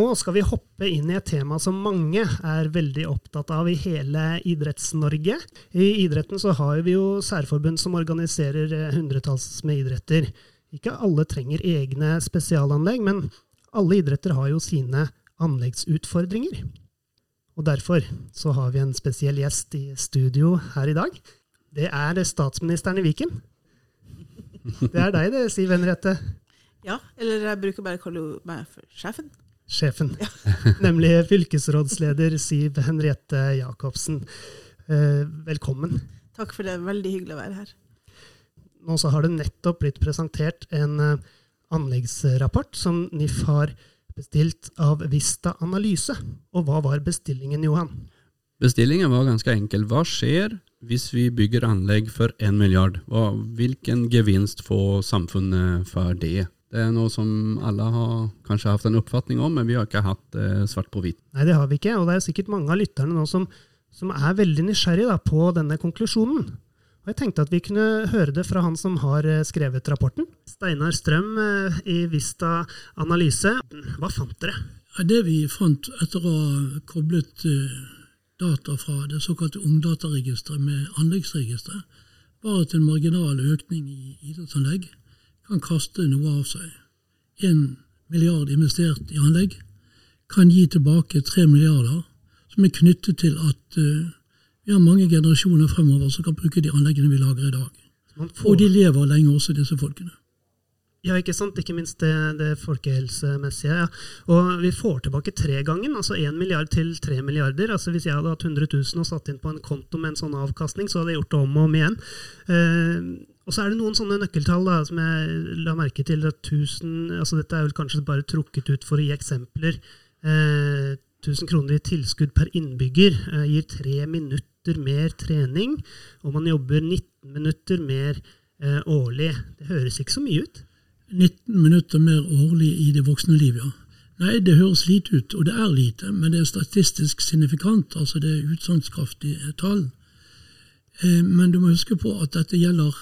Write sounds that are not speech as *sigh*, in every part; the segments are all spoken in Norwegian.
Nå skal vi hoppe inn i et tema som mange er veldig opptatt av i hele Idretts-Norge. I idretten så har vi jo særforbund som organiserer eh, hundretalls med idretter. Ikke alle trenger egne spesialanlegg, men alle idretter har jo sine anleggsutfordringer. Og derfor så har vi en spesiell gjest i studio her i dag. Det er statsministeren i Viken. Det er deg det, Siv Henriette. Ja, eller jeg bruker bare å kalle meg for sjefen sjefen, ja. nemlig fylkesrådsleder Siv Henriette Jacobsen. Eh, velkommen. Takk for det. Veldig hyggelig å være her. Nå så har det nettopp blitt presentert en eh, anleggsrapport som NIF har bestilt av Vista Analyse. Og hva var bestillingen, Johan? Bestillingen var ganske enkel. Hva skjer hvis vi bygger anlegg for 1 milliard? Hvilken gevinst får samfunnet for det? Det er noe som alle har kanskje hatt en oppfatning om, men vi har ikke hatt det eh, svart på hvitt. Nei, det har vi ikke, og det er sikkert mange av lytterne nå som, som er veldig nysgjerrige på denne konklusjonen. Og Jeg tenkte at vi kunne høre det fra han som har eh, skrevet rapporten. Steinar Strøm eh, i Vista Analyse. Hva fant dere? Ja, det vi fant etter å ha koblet data fra det såkalte ungdataregisteret med anleggsregisteret, var at en marginal økning i idrettsanlegg kan kaste noe av seg. Én milliard investert i anlegg kan gi tilbake tre milliarder, som er knyttet til at uh, vi har mange generasjoner fremover som kan bruke de anleggene vi lager i dag. Og de lever lenge også, disse folkene. Ja, ikke sant. Ikke minst det, det folkehelsemessige. Ja. Og vi får tilbake tregangen, altså én milliard til tre milliarder. Altså Hvis jeg hadde hatt 100 000 og satt inn på en konto med en sånn avkastning, så hadde jeg gjort det om og om igjen. Eh, og så er det noen sånne nøkkeltall da, som jeg la merke til. at 1000, altså Dette er vel kanskje bare trukket ut for å gi eksempler. Eh, 1000 kroner i tilskudd per innbygger eh, gir tre minutter mer trening, og man jobber 19 minutter mer eh, årlig. Det høres ikke så mye ut? 19 minutter mer årlig i det voksne livet, ja. Nei, det høres lite ut, og det er lite, men det er statistisk signifikant. altså Det er utsagnskraftige tall. Eh, men du må huske på at dette gjelder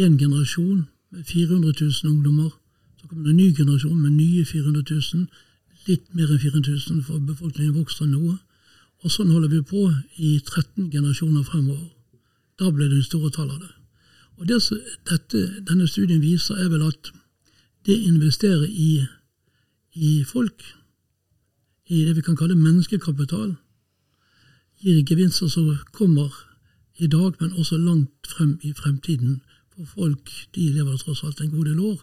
én generasjon med 400 000 ungdommer. Så kommer det en ny generasjon med nye 400 000. Litt mer enn 400 000, for befolkningen vokser noe. Og sånn holder vi på i 13 generasjoner fremover. Da ble det store tall av det. Og det dette, denne studien viser, er vel at det investerer i, i folk, i det vi kan kalle menneskekapital, gir gevinster som kommer i dag, men også langt frem i fremtiden. For folk de lever tross alt en god del år,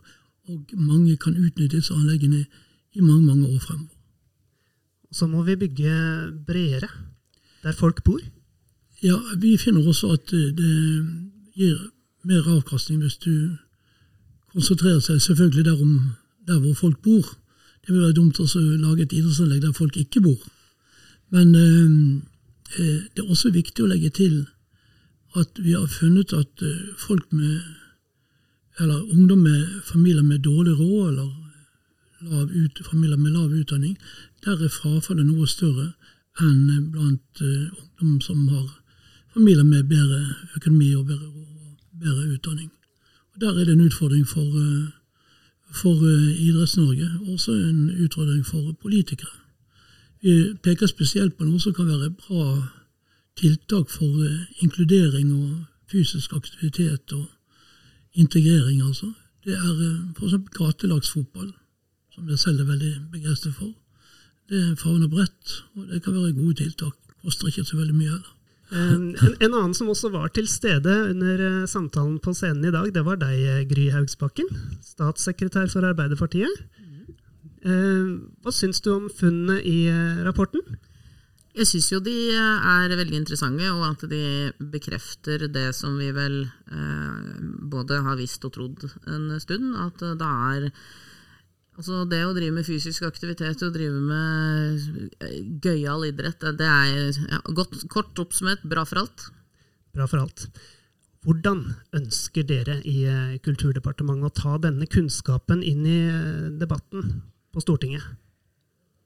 og mange kan utnytte disse anleggene i mange mange år fremover. Så må vi bygge bredere, der folk bor? Ja, vi finner også at det gir mer avkastning hvis du konsentrerer seg selvfølgelig derom der hvor folk bor. Det vil være dumt å lage et idrettsanlegg der folk ikke bor. Men eh, eh, det er også viktig å legge til at vi har funnet at eh, folk med eller ungdom med familier med dårlig råd, eller lav ut, familier med lav utdanning, der er frafallet noe større enn blant uh, ungdom som har familier med bedre økonomi og bedre og bedre utdanning. Der er det en utfordring for, uh, for uh, Idretts-Norge, og også en utfordring for politikere. Vi peker spesielt på noe som kan være bra tiltak for eh, inkludering og fysisk aktivitet og integrering. altså. Det er f.eks. gatelagsfotball, som jeg selv er veldig begeistret for. Det favner bredt, og det kan være gode tiltak. Koster ikke så veldig mye heller. En, en, annen som også var til stede under eh, samtalen på scenen i dag, det var deg, eh, Gry Haugsbakken. Statssekretær for Arbeiderpartiet. Eh, hva syns du om funnene i rapporten? Jeg syns jo de er veldig interessante, og at de bekrefter det som vi vel både har visst og trodd en stund, at det er Altså Det å drive med fysisk aktivitet og drive med eh, gøyal idrett, det er ja, godt, kort oppsummert bra for alt. Bra for alt. Hvordan ønsker dere i eh, Kulturdepartementet å ta denne kunnskapen inn i eh, debatten på Stortinget?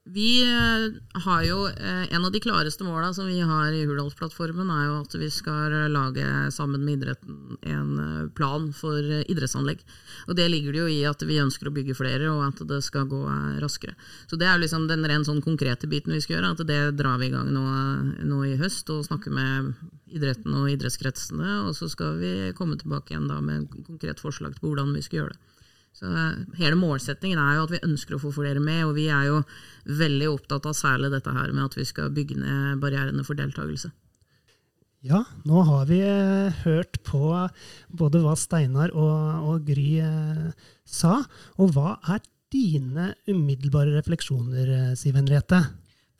Vi eh, har jo eh, En av de klareste måla som vi har i Hurdalsplattformen, er jo at vi skal lage sammen med idretten en eh, plan for idrettsanlegg. Og Det ligger det jo i at vi ønsker å bygge flere, og at det skal gå raskere. Så Det er liksom den ren sånn konkrete biten vi skal gjøre. at Det drar vi i gang nå, nå i høst og snakker med idretten og idrettskretsene. Og så skal vi komme tilbake igjen da med en konkret forslag til hvordan vi skal gjøre det. Så Hele målsettingen er jo at vi ønsker å få flere med, og vi er jo veldig opptatt av særlig dette her med at vi skal bygge ned barrierene for deltakelse. Ja, nå har vi eh, hørt på både hva Steinar og, og Gry eh, sa. Og hva er dine umiddelbare refleksjoner, eh, Siv Henriette?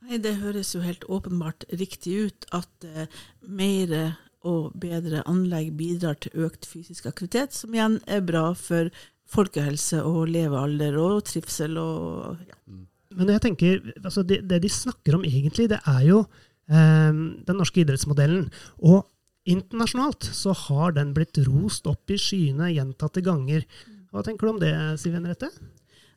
Nei, Det høres jo helt åpenbart riktig ut at eh, mer og bedre anlegg bidrar til økt fysisk aktivitet, som igjen er bra for folkehelse og levealder og trivsel og ja. Men jeg tenker, altså det, det, de snakker om egentlig, det er jo eh, den norske idrettsmodellen. Og internasjonalt så har den blitt rost opp i skyene gjentatte ganger. Hva tenker du om det, Siv Henriette?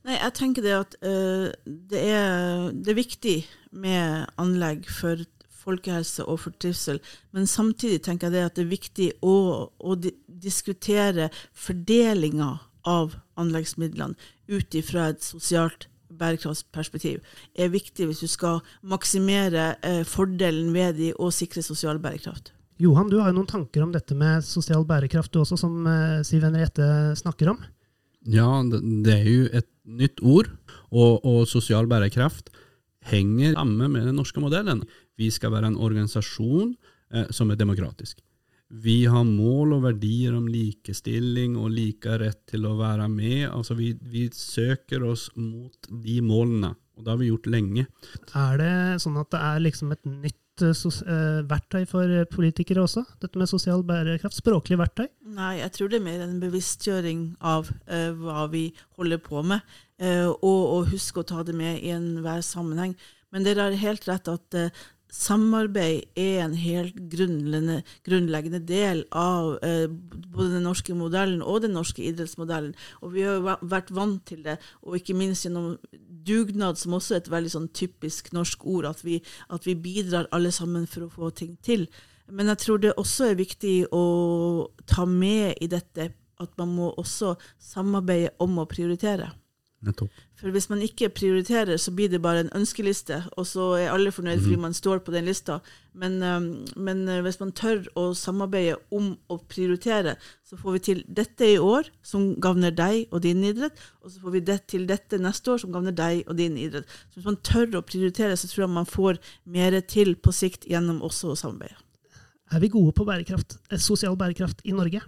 Nei, jeg tenker det at uh, det, er, det, er, viktig med anlegg for folkehelse og for trivsel, men samtidig tenker jeg det at det er viktig å, å di diskutere fordelinga av anleggsmidlene ut ifra et sosialt bærekraftsperspektiv er viktig hvis du skal maksimere eh, fordelen ved de og sikre sosial bærekraft. Johan, du har jo noen tanker om dette med sosial bærekraft du også, som eh, Siv Henriette snakker om? Ja, det er jo et nytt ord, og, og sosial bærekraft henger sammen med den norske modellen. Vi skal være en organisasjon eh, som er demokratisk. Vi har mål og verdier om likestilling og like rett til å være med. Altså vi, vi, søker oss mot de målene, og det har vi gjort lenge. Er det sånn at det er liksom et nytt uh, verktøy for politikere også? Dette med sosial bærekraft? Språklig verktøy? Nei, jeg tror det er mer en bevisstgjøring av uh, hva vi holder på med, uh, og, og huske å ta det med i enhver sammenheng. Men dere har helt rett at samarbeid er en helt grunnleggende, del av eh, både den norske modellen og den norske idrettsmodellen. Og vi har jo vært vant til det, og ikke minst gjennom dugnad, som også er et veldig sånn typisk norsk ord, at vi, at vi bidrar alle sammen for å få ting til. Men jeg tror det også er viktig å ta med i dette at man må også samarbeide om å prioritere. Nettopp. For hvis man ikke prioriterer, så blir det bare en ønskeliste, og så er alle fornøyd fordi mhm. man står på den lista. Men, men, uh, hvis man tør å samarbeide om å prioritere, så får vi til dette i år, som gagner deg og din idrett, og så får vi det til dette neste år, som gagner deg og din idrett. Så hvis man tør å prioritere, så tror jeg man får mer til på sikt gjennom også å samarbeide. Er vi gode på bærekraft, eh, sosial bærekraft i Norge?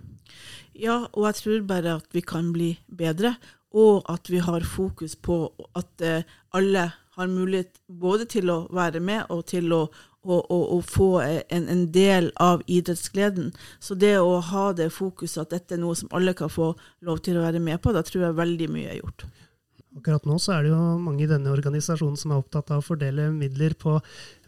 Ja, og jeg tror bare at vi kan bli bedre og at vi har fokus på at eh, alle har mulighet både til å være med og til å, å, å, å få en, en, del av idrettsgleden. Så det å ha det fokuset at dette er noe som alle kan få lov til å være med på, da tror jeg veldig mye er gjort. Akkurat nå så er det jo mange i denne organisasjonen som er opptatt av å fordele midler på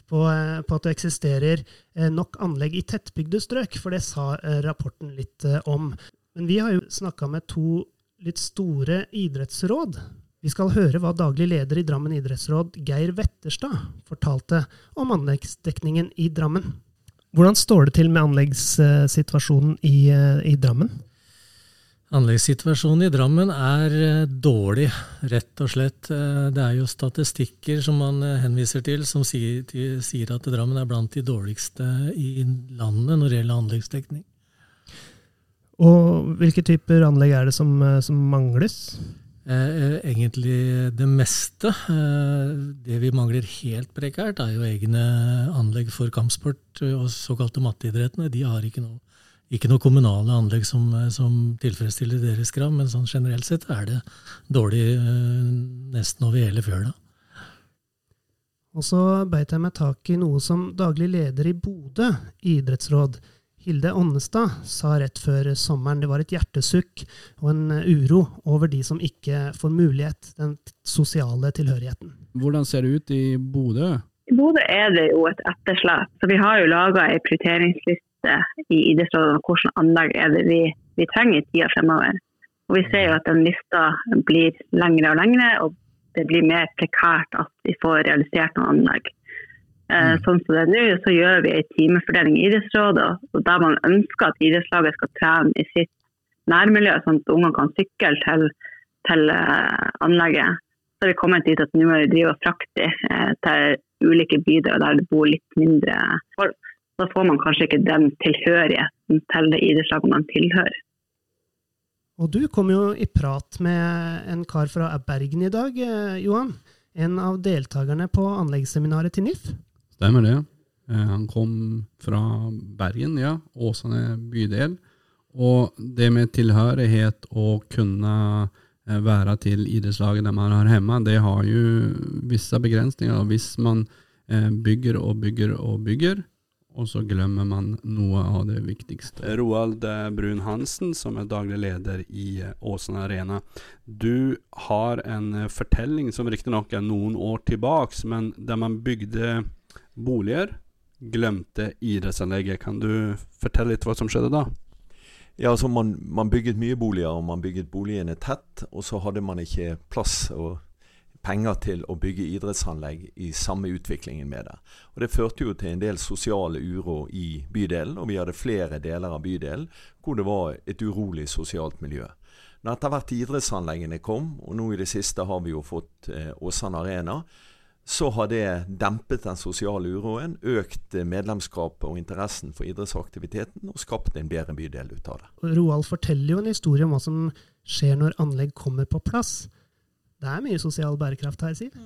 på, eh, på, at det eksisterer eh, nok anlegg i tettbygde strøk, for det sa rapporten litt om. Men vi har jo snakka med to litt store idrettsråd. Vi skal høre hva daglig leder i Drammen idrettsråd, Geir Wetterstad, fortalte om anleggsdekningen i Drammen. Hvordan står det til med anleggssituasjonen i, eh, i Drammen? Anleggssituasjonen i Drammen er eh, dårlig, rett og slett. Eh, det er jo statistikker som man henviser til, som sier, at Drammen er blant de dårligste i landet når det gjelder anleggsdekning. Og hvilke typer anlegg er det som, eh, som mangles? Eh, eh, egentlig det meste. Det vi mangler helt prekært, er jo egne anlegg for kampsport og såkalte matteidrettene. De har ikke noe, ikke noe kommunale anlegg som, som, tilfredsstiller deres krav, men sånn generelt sett er det dårlig nesten over hele fjøla. Og så beit jeg meg tak i noe som daglig leder i Bodø idrettsråd Hilde Ånnestad sa rett før sommeren det var et hjertesukk og en eh, uro over de som ikke får mulighet, den sosiale tilhørigheten. Hvordan ser det ut i Bodø? I Bodø er det jo et etterslep. Så vi har jo laga ei prioriteringsliste i idrettsrådet om hvilke anlegg er det vi, vi trenger i tida fremover. Og vi ser jo at den lista blir lengre og lengre, og det blir mer prekært at vi får realisert noen anlegg. Eh, Mm. Sånn som det er nå, så gjør vi en timefordeling i idrettsrådet, og der man ønsker at idrettslaget skal trene i sitt nærmiljø, sånn at ungene kan sykle til, til eh, anlegget. Så har vi kommet dit at nå må vi drive og frakte eh, til ulike bydeler der det bor litt mindre folk. Da får man kanskje ikke den tilhørigheten til det idrettslaget man tilhører. Og du kom jo i prat med en kar fra Bergen i dag, Johan. En av deltakerne på anleggsseminaret til NIF. Stemmer det. Eh, Han kom fra Bergen, ja. Åsane bydel. Og det med tilhørighet og kunne eh, være til idrettslaget der man har hjemme, det har jo visse begrensninger. Hvis man eh, bygger og bygger og bygger, og så glemmer man noe av det viktigste. Roald Brun Hansen, som er daglig leder i Åsane Arena. Du har en fortelling som riktignok er noen år tilbake, men der man bygde boliger, glemte idrettsanlegget. Kan du fortelle litt hva som skjedde da? Ja, altså man, man bygget mye boliger, og man bygget boligene tett. Og så hadde man ikke plass og penger til å bygge idrettsanlegg i samme utviklingen med det. Og Det førte jo til en del sosiale uro i bydelen, og vi hadde flere deler av bydelen hvor det var et urolig sosialt miljø. Når etter hvert idrettsanleggene kom, og nå i det siste har vi jo fått eh, Åsane Arena, så har det dempet den sosiale uroen, økt medlemskapet og interessen for idrettsaktiviteten og skapt en bedre bydel ut av det. Roald forteller jo en historie om hva som skjer når anlegg kommer på plass. Det er mye sosial bærekraft her, Siv.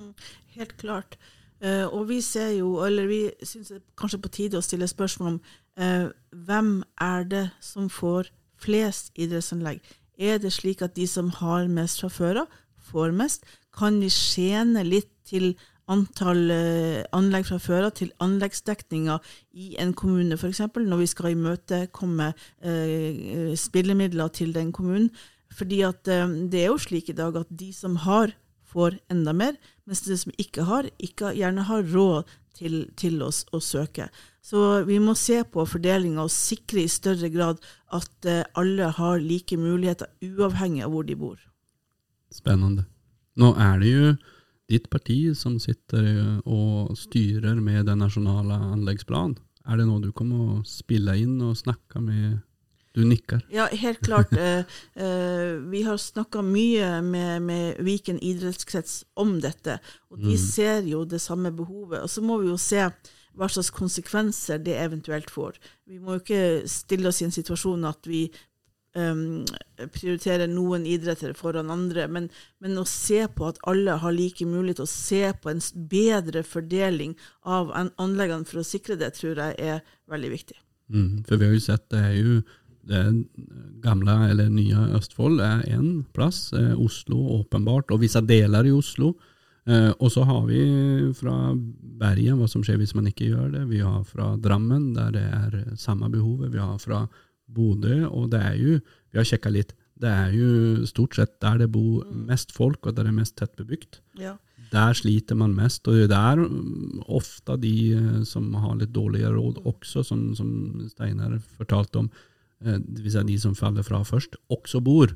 Helt klart. Eh, og vi ser jo, eller vi syns det er kanskje på tide å stille spørsmål om eh, hvem er det som får flest idrettsanlegg? Er det slik at de som har mest fra før av, får mest? Kan vi skjene litt til antall eh, anlegg fra før av, til anleggsdekninga i en kommune f.eks., når vi skal imøtekomme eh, spillemidler til den kommunen? Fordi at eh, det er jo slik i dag at de som har, får enda mer, mens de som ikke har, ikke gjerne har råd til, til oss å søke. Så vi må se på fordelinga og sikre i større grad at eh, alle har like muligheter, uavhengig av hvor de bor. Spennende. Nå er det jo ditt parti som sitter eh, og styrer med den nasjonale anleggsplanen. Er det noe du kommer å spille inn og snakke med Du nikker. Ja, helt klart. Eh, eh, vi har snakka mye med, med Viken idrettskrets om dette, og de Mm. ser jo det samme behovet. Og så må vi jo se hva slags konsekvenser det eventuelt får. Vi må jo ikke stille oss i en situasjon at vi um, prioritere noen idretter foran andre, men, men å se på at alle har like mulighet, å se på en bedre fordeling av anleggene for å sikre det, tror jeg er veldig viktig. Mm, for vi har jo sett det er jo det gamle eller nye Østfold er én plass. Eh, Oslo åpenbart, og visse deler i Oslo. Eh, og så har vi fra Bergen hva som skjer hvis man ikke gjør det. Vi har fra Drammen, der det er samme behovet. Vi har fra Bodø, og det er jo Vi har sjekka litt. Det er jo stort sett der det bor mest folk, og der det er mest tett bebygd. Ja. Der sliter man mest, og det er mm, ofte de eh, som har litt dårligere råd også, som, som Steinar fortalte om, hvis det er de som faller fra først, også bor.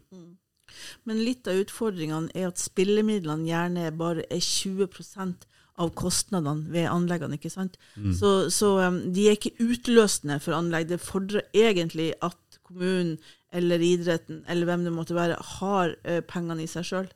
Men litt av utfordringene er at spillemidlene gjerne bare er 20 av kostnadene ved anleggene. ikke sant? Så, så um, de er ikke utløsende for anlegg. Det fordrer egentlig at kommunen eller idretten eller hvem det måtte være, har uh, pengene i seg sjøl.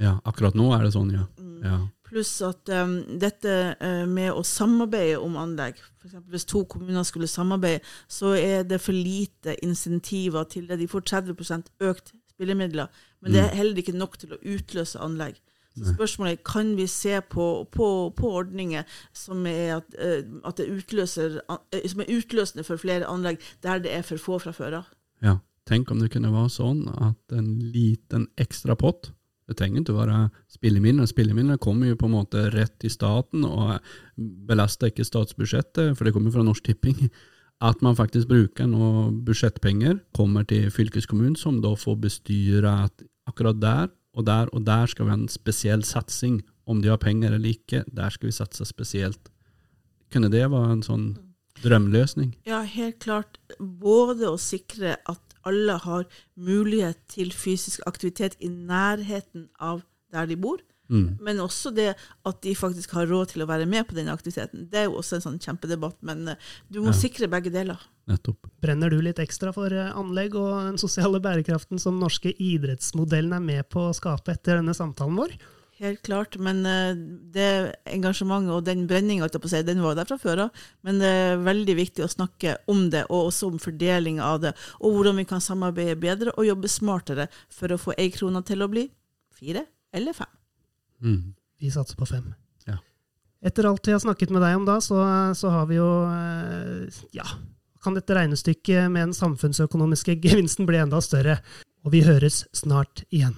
Ja, akkurat nå er det sånn, ja. ja. Pluss at um, dette uh, med å samarbeide om anlegg, f.eks. hvis to kommuner skulle samarbeide, så er det for lite insentiver til det. De får 30 økt spillemidler, men det er heller ikke nok til å utløse anlegg. Så spørsmålet er kan vi se på, på, på ordninger som er, at, eh, at utløser, eh, som er utløsende for flere anlegg der det er for få fra før av. ja. Tenk om det kunne være sånn at en liten ekstra pott det trenger ikke å være spillemidler. Spillemidler kommer jo på en måte rett til staten og belaster ikke statsbudsjettet, for det kommer fra Norsk Tipping. At man faktisk bruker noe budsjettpenger, kommer til fylkeskommunen, som da får bestyre at akkurat der og der og der skal vi ha en spesiell satsing. Om de har penger eller ikke, der skal vi satse spesielt. Kunne det være en sånn drømmeløsning? Ja, helt klart. Både å sikre at alle har mulighet til fysisk aktivitet i nærheten av der de bor, Mm. Men også det at de faktisk har råd til å være med på den aktiviteten. Det er jo også en sånn kjempedebatt, men eh, du må Ja. sikre begge deler. Nettopp. Brenner du litt ekstra for eh, anlegg og den sosiale bærekraften som norske idrettsmodellen er med på å skape etter denne samtalen vår? Helt klart, men eh, det engasjementet og den brenninga, si, den var der fra før av. Men det er veldig viktig å snakke om det, og også om fordeling av det. Og hvordan vi kan samarbeide bedre og jobbe smartere for å få ei krone til å bli fire eller fem. Mm. Vi satser på fem. Ja. Etter alt vi har snakket med deg om da, så, så har vi jo eh, Ja, kan dette regnestykket med den samfunnsøkonomiske *laughs* gevinsten bli enda større? Og vi høres snart igjen.